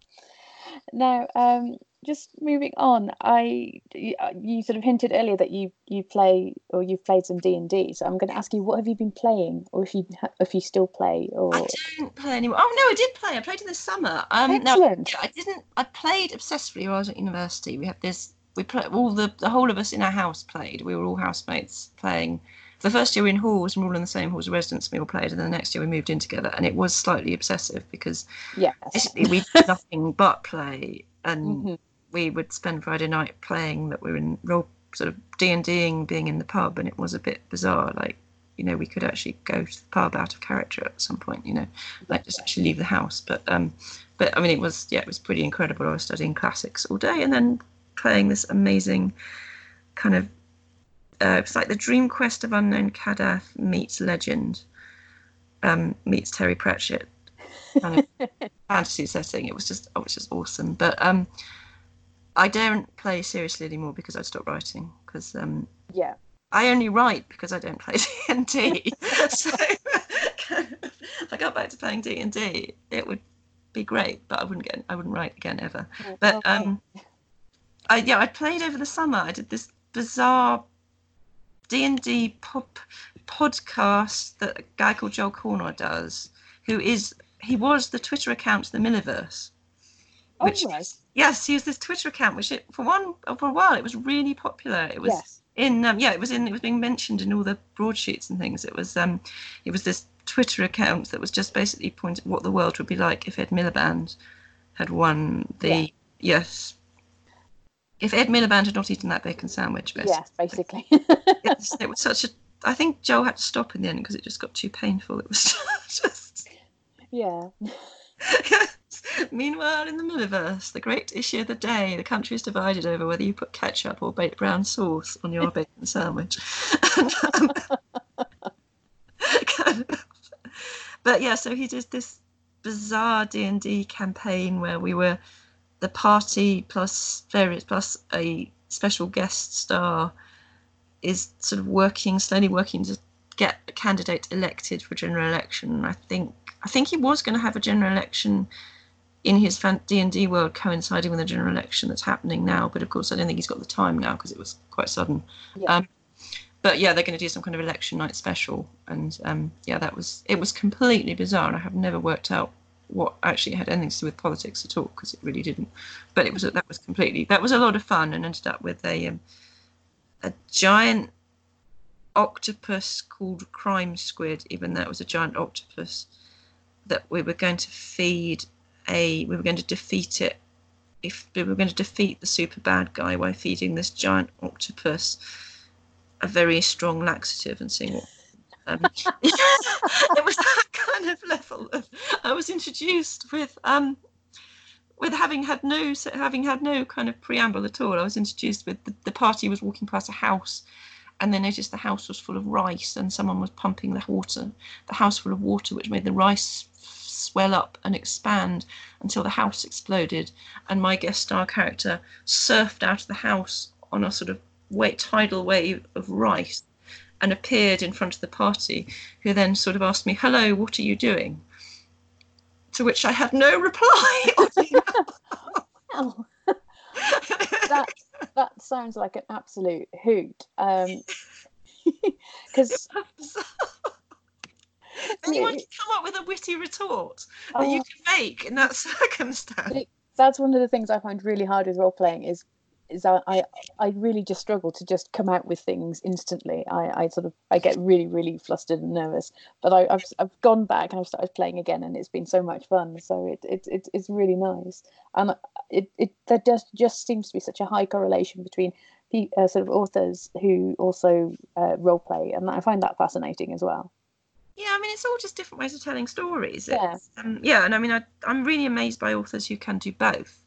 now um just moving on i you, uh, you sort of hinted earlier that you you play or you've played some d&d so i'm going to ask you what have you been playing or if you if you still play or I don't play anymore. Oh no, I did play. I played in the summer. Um, no, excellent I didn't. I played obsessively while I was at university. We had this. We played all the the whole of us in our house played. We were all housemates playing. The first year we were in halls, and we were all in the same halls of residence. and We all played, and then the next year we moved in together, and it was slightly obsessive because yes basically we did nothing but play, and Mhm. we would spend Friday night playing that we were in role sort of D and Ding being in the pub, and it was a bit bizarre. Like you know, we could actually go to the pub out of character at some point. You know, like just actually leave the house. But um, but I mean, it was yeah, it was pretty incredible. I was studying classics all day, and then playing this amazing kind of. Uh, it's like the Dream Quest of Unknown Kadath meets Legend, um, meets Terry Pratchett kind of fantasy setting. It was just, oh, it was just awesome. But um, I don't play seriously anymore because I stopped writing. Because um, yeah I only write because I don't play D and D. So kind of, if I got back to playing D and D, it would be great. But I wouldn't get, I wouldn't write again ever. But um, I yeah, I played over the summer. I did this bizarre D and D pop podcast that a guy called Joel Cornwell does, who is he was the Twitter account the Milliverse, Oh, which right. is Yes, he used this Twitter account, which it, for one for a while it was really popular. It was Yes. in um, yeah, it was in it was being mentioned in all the broadsheets and things. It was um, it was this Twitter account that was just basically pointing what the world would be like if Ed Miliband had won the Yeah. yes. If Ed Miliband had not eaten that bacon sandwich, basically. Yes, basically. Yes, it was such a. I think Joel had to stop in the end because it just got too painful. It was just. yeah. yes. Meanwhile, in the Milliverse, the great issue of the day, the country is divided over whether you put ketchup or baked brown sauce on your bacon sandwich. And, um, kind of- but yeah, so he did this bizarre D and D campaign where we were the party plus various plus a special guest star is sort of working slowly working to get a candidate elected for general election. I think I think he was going to have a general election in his D and D world coinciding with the general election that's happening now. But of course, I don't think he's got the time now because it was quite sudden. Yeah. Um, but yeah, they're going to do some kind of election night special, and um, yeah, that was it was completely bizarre, and I have never worked out what actually had anything to do with politics at all because it really didn't. But it was that was completely that was a lot of fun, and ended up with a um, a giant octopus called Crime Squid, even though it was a giant octopus that we were going to feed a we were going to defeat it if we were going to defeat the super bad guy by feeding this giant octopus a very strong laxative and seeing what um, it was that kind of level of I was introduced with um with having had no having had no kind of preamble at all. I was introduced with the, the party was walking past a house and they noticed the house was full of rice and someone was pumping the water the house full of water which made the rice swell up and expand until the house exploded. And my guest star character surfed out of the house on a sort of wait, tidal wave of rice and appeared in front of the party who then sort of asked me hello what are you doing? To which i had no reply. Oh, that that sounds like an absolute hoot. Um, because and you want to come up with a witty retort that you can make in that circumstance. That's one of the things I find really hard with role playing is is I, I I really just struggle to just come out with things instantly. I, I sort of I get really really flustered and nervous. But I, I've I've gone back and I've started playing again and it's been so much fun. So it it, it it's really nice and it it there just just seems to be such a high correlation between the uh, sort of authors who also uh, role play and I find that fascinating as well. Yeah, I mean, it's all just different ways of telling stories. Yeah. Um, yeah, and I mean, I, I'm really amazed by authors who can do both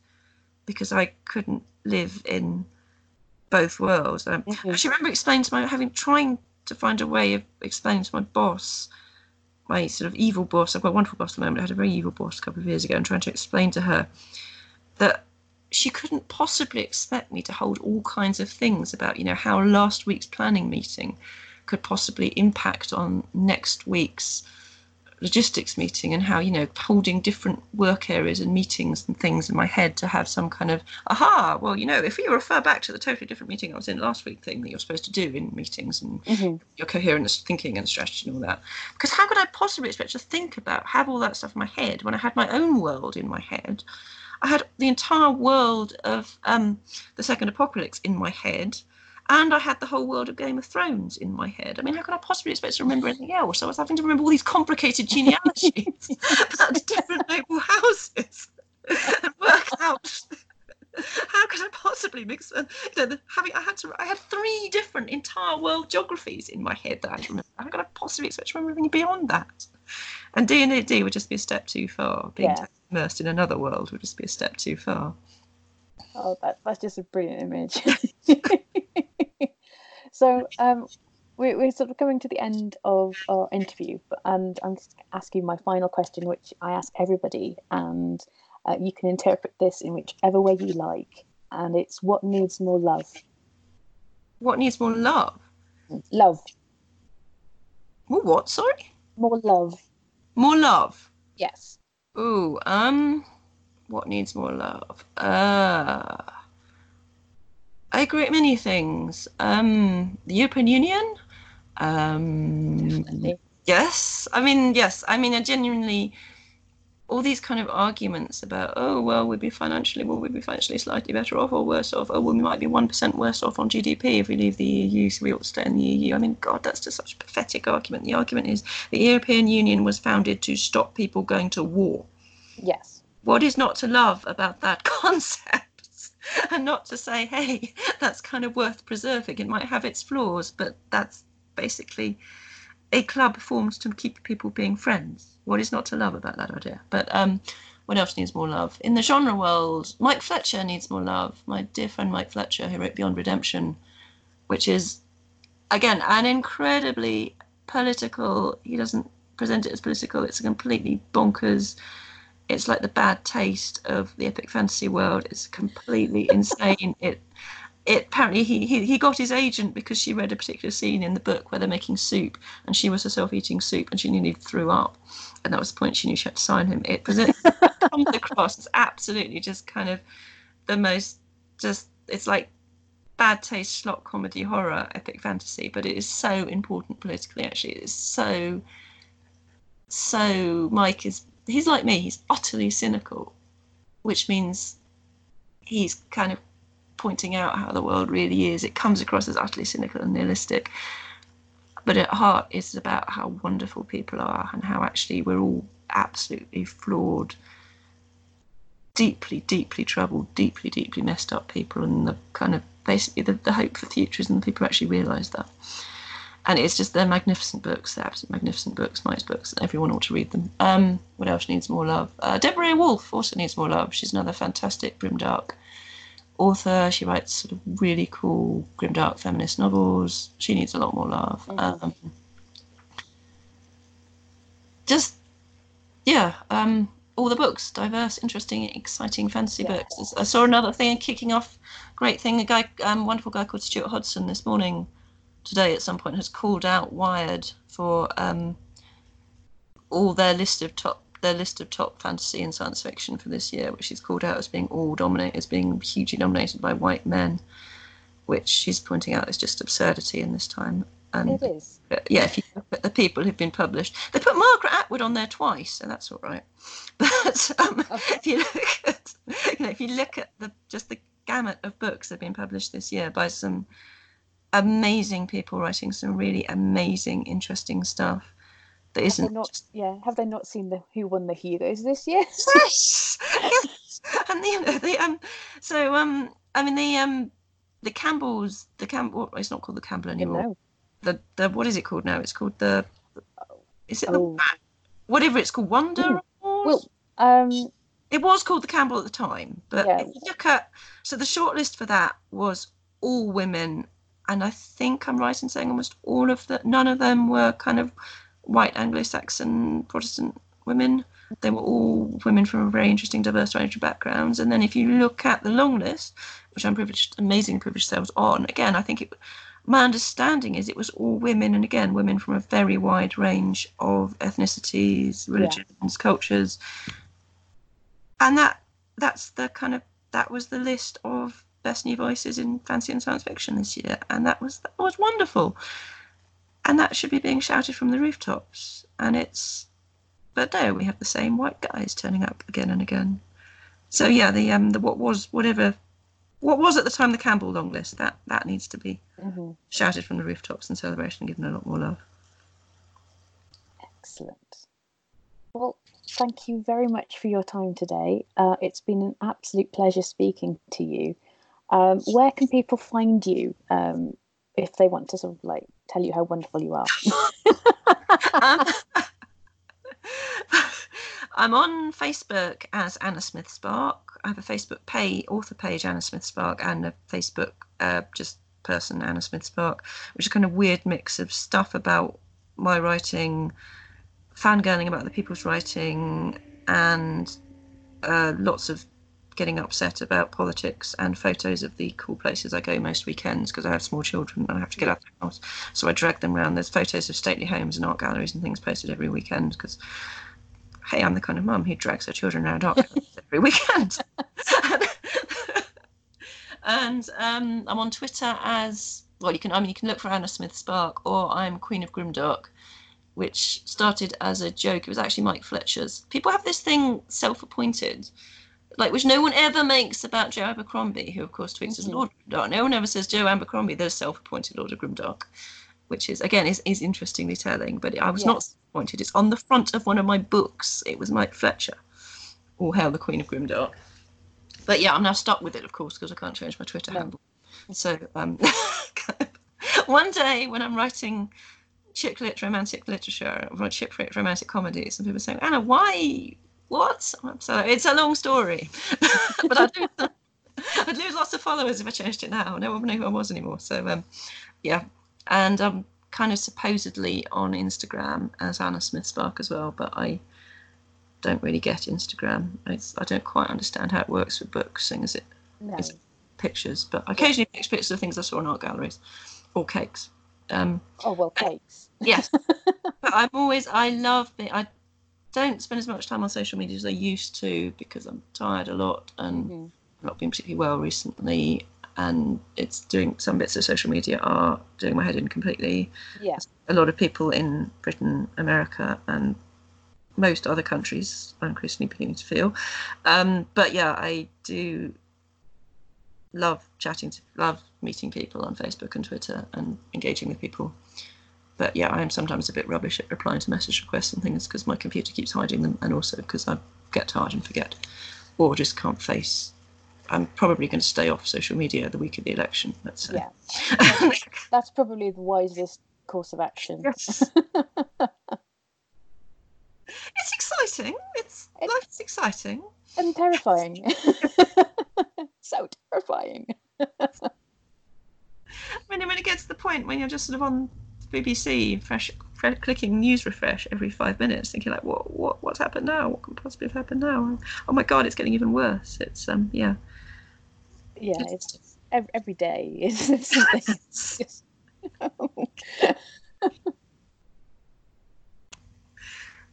because I couldn't live in both worlds. Um, Mhm. I actually remember explaining to my, having trying to find a way of explaining to my boss, my sort of evil boss. I've got a wonderful boss at the moment. I had a very evil boss a couple of years ago, and trying to explain to her that she couldn't possibly expect me to hold all kinds of things about, you know, how last week's planning meeting could possibly impact on next week's logistics meeting and how you know holding different work areas and meetings and things in my head to have some kind of aha well you know if you refer back to the totally different meeting i was in last week thing that you're supposed to do in meetings and Mhm. your coherent thinking and strategy and all that. Because how could i possibly expect to think about have all that stuff in my head when i had my own world in my head? I had the entire world of um, the second apocalypse in my head and I had the whole world of Game of Thrones in my head. I mean, how could I possibly expect to remember anything else? I was having to remember all these complicated genealogies about different noble houses and work out how could I possibly mix. And you know, having I had to, I had three different entire world geographies in my head that I remember. How could I possibly expect to remember anything beyond that? And D and D would just be a step too far. Being Yeah. immersed in another world would just be a step too far. Oh, that, that's just a brilliant image. so, um, we, we're sort of coming to the end of our interview, and I'm just going to ask you my final question, which I ask everybody, and uh, you can interpret this in whichever way you like. And it's what needs more love? What needs more love? Love. More what? Sorry, More love. more love. Yes. Ooh, um, what needs more love? Uh, I agree with many things. Um, the European Union. Um, yes, I mean, yes, I mean, I genuinely, all these kind of arguments about oh well we'd be financially well we'd be financially slightly better off or worse off. Oh well we might be one percent worse off on GDP if we leave the EU so we ought to stay in the EU I mean God that's just such a pathetic argument. The argument is the European Union was founded to stop people going to war. Yes. What is not to love about that concept and not to say hey that's kind of worth preserving it might have its flaws but that's basically a club formed to keep people being friends. What is not to love about that idea? But um, what else needs more love? In the genre world, Mike Fletcher needs more love. My dear friend Mike Fletcher, who wrote Beyond Redemption, which is, again, an incredibly political, he doesn't present it as political, it's a completely bonkers. It's like the bad taste of the epic fantasy world. It's completely insane. It it apparently he, he he got his agent because she read a particular scene in the book where they're making soup and she was herself eating soup and she nearly threw up and that was the point she knew she had to sign him it presents comes across as absolutely just kind of the most just it's like bad taste slot comedy horror epic fantasy but it is so important politically actually it is so so mike is he's like me he's utterly cynical which means he's kind of pointing out how the world really is. It comes across as utterly cynical and nihilistic. But at heart, it's about how wonderful people are and how actually we're all absolutely flawed, deeply, deeply troubled, deeply, deeply messed up people. And the kind of basically the, the hope for the future is and the people who actually realise that. And it's just they're magnificent books, they're absolutely magnificent books, Mike's books, and everyone ought to read them. Um, what else needs more love? Uh, Deborah Wolf also needs more love. She's another fantastic grimdark author. She writes sort of really cool grimdark feminist novels. She needs a lot more love. Mm-hmm. Um, just yeah, um, all the books, diverse, interesting, exciting fantasy yeah. books. I saw another thing kicking off. Great thing, a guy, um, wonderful guy called Stuart Hodson this morning, today at some point has called out Wired for um, all their list of top their list of top fantasy and science fiction for this year, which is called out as being all dominated, as being hugely dominated by white men, which she's pointing out is just absurdity in this time. And it is. Yeah, if you look at the people who've been published, they put Margaret Atwood on there twice, so that's all right. But um, okay. if you look at, you know, if you look at the just the gamut of books that have been published this year by some amazing people writing some really amazing, interesting stuff that isn't. Not. Yeah, have they not seen the Who Won the Hugos this year? yes, yes. and you know the um. So um, I mean the um, the Campbells, the Campbell. It's not called the Campbell anymore. The the what is it called now? It's called the. Is it oh. the whatever it's called? Wonder. Well, um. It was called the Campbell at the time, but yeah. if you look at so the shortlist for that was all women and I think I'm right in saying almost all of the none of them were kind of white Anglo-Saxon Protestant women. They were all women from a very interesting, diverse range of backgrounds. And then if you look at the long list, which I'm privileged, amazing privileged to on, again, I think it, my understanding is it was all women, and again, women from a very wide range of ethnicities, religions, yeah. cultures. And that that's the kind of that was the list of best new voices in fantasy and science fiction this year, and that was that was wonderful and that should be being shouted from the rooftops. And it's, but no, we have the same white guys turning up again and again. So yeah, the um, the what was whatever, what was at the time the Campbell long list that that needs to be mm-hmm. shouted from the rooftops and celebration, given a lot more love. Excellent. Well, thank you very much for your time today. Uh, it's been an absolute pleasure speaking to you. Um, where can people find you um, if they want to sort of like tell you how wonderful you are. I'm on Facebook as Anna Smith Spark. I have a Facebook pay author page Anna Smith Spark and a Facebook uh, just person Anna Smith Spark, which is kind of weird mix of stuff about my writing, fangirling about the people's writing, and uh, lots of getting upset about politics and photos of the cool places I go most weekends because I have small children and I have to get out of the house. So I drag them around. There's photos of stately homes and art galleries and things posted every weekend because, hey, I'm the kind of mum who drags her children around art galleries every weekend. and um, I'm on Twitter as well. You can I mean you can look for Anna Smith Spark or I'm Queen of Grimdark. which started as a joke. It was actually Mike Fletcher's. People have this thing self-appointed, like which no one ever makes about Joe Abercrombie, who of course tweets as Mhm. Lord Grimdark. No one ever says Joe Abercrombie, the self-appointed Lord of Grimdark, which is again is, is interestingly telling. But I was not Yes. appointed. It's on the front of one of my books. It was Mike Fletcher. All hail the Queen of Grimdark. But yeah, I'm now stuck with it, of course, because I can't change my Twitter No. handle. So um, one day when I'm writing chick lit romantic literature or chick lit romantic comedies, and people are saying, Anna, why? What? So it's a long story, but I'd lose, I'd lose lots of followers if I changed it now. No one would know who I was anymore. So um, yeah, and I'm kind of supposedly on Instagram as Anna Smith Spark as well, but I don't really get Instagram. It's, I don't quite understand how it works with books, seeing as it No. It's- pictures, but I occasionally take pictures of things I saw in art galleries or cakes. Um, Oh well, cakes. yes, but I'm always I love being I don't spend as much time on social media as I used to because I'm tired a lot and Mhm. not been particularly well recently. And it's doing some bits of social media are doing my head in completely. Yeah. A lot of people in Britain, America, and most other countries, I'm increasingly beginning to feel. Um, but yeah, I do love chatting to, love meeting people on Facebook and Twitter and engaging with people. But yeah, I am sometimes a bit rubbish at replying to message requests and things because my computer keeps hiding them, and also because I get tired and forget, or just can't face. I'm probably going to stay off social media the week of the election. Let's say. Yeah. That's probably the wisest course of action. yes. it's exciting. It's It- life's exciting. And terrifying. so terrifying. I mean, when it gets to the point when you're just sort of on BBC, fresh, fresh, clicking news refresh every five minutes, thinking like, what, what, what's happened now? What can possibly have happened now? Oh my God, it's getting even worse. It's um, yeah. Yeah, it's every, every day is something.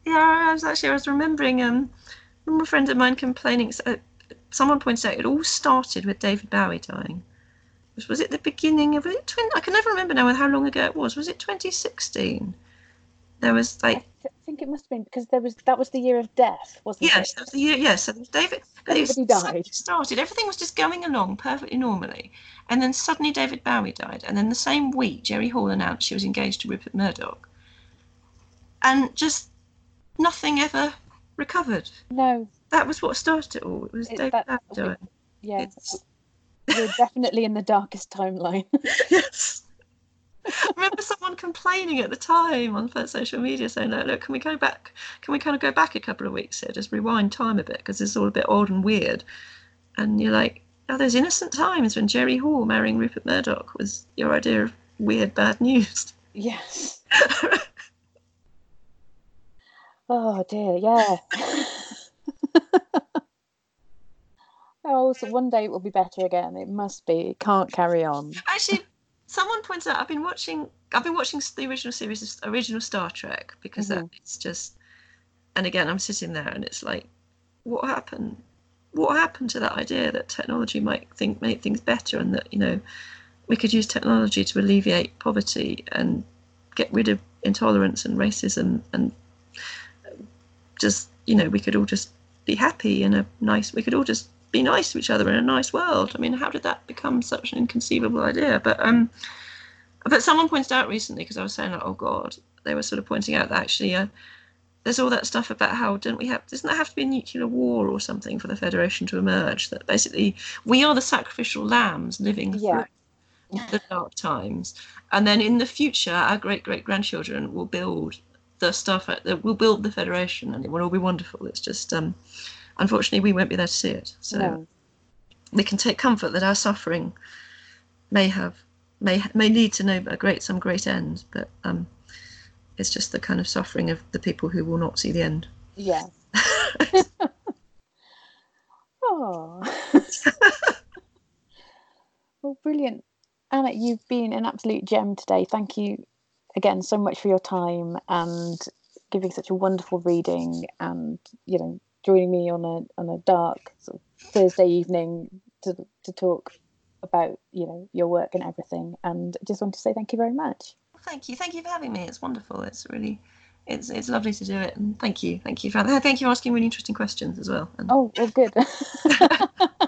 Yeah, I was actually I was remembering um, remember a friend of mine complaining. So, someone pointed out it all started with David Bowie dying. Was, was it the beginning of it? Twin, I can never remember now how long ago it was. Was it 2016? There was I like th- think it must have been because there was that was the year of death, wasn't it? yes, it? that was the year. Yes, so David. Everybody died. started. Everything was just going along perfectly normally, and then suddenly David Bowie died, and then the same week Jerry Hall announced she was engaged to Rupert Murdoch, and just nothing ever recovered. No, That was what started it all. It was It- David that- Bowie yeah, It's, we're definitely in the darkest timeline. yes. I remember someone complaining at the time on social media saying, like, look, can we go back? Can we kind of go back a couple of weeks here? Just rewind time a bit because it's all a bit odd and weird. And you're like, oh, those innocent times when Jerry Hall marrying Rupert Murdoch was your idea of weird, bad news. yes. Oh dear, yeah. oh, so one day it will be better again. It must be. It can't carry on. Actually, someone points out I've been watching. I've been watching the original series, original Star Trek, because mm-hmm. that, it's just. And again, I'm sitting there, and it's like, what happened? What happened to that idea that technology might think make things better, and that you know, we could use technology to alleviate poverty and get rid of intolerance and racism, and just you know, we could all just be happy in a nice. We could all just be nice to each other in a nice world. I mean, how did that become such an inconceivable idea? But um, but someone pointed out recently because I was saying like, oh God, they were sort of pointing out that actually uh, there's all that stuff about how don't we have doesn't there have to be a nuclear war or something for the Federation to emerge? That basically we are the sacrificial lambs living Yeah. through the dark times, and then in the future our great great grandchildren will build the stuff that will build the Federation, and it will all be wonderful. It's just um, unfortunately we won't be there to see it. So No. we can take comfort that our suffering may have may may lead to no a great some great end, but um, it's just the kind of suffering of the people who will not see the end. Yeah. Oh. well, brilliant. Anna, you've been an absolute gem today. Thank you again so much for your time and giving such a wonderful reading and, you know, joining me on a on a dark sort of Thursday evening to to talk about, you know, your work and everything. And I just want to say thank you very much. Thank you, thank you for having me. It's wonderful. It's really it's it's lovely to do it, and thank you, thank you for thank you for asking really interesting questions as well. And Oh, well, good.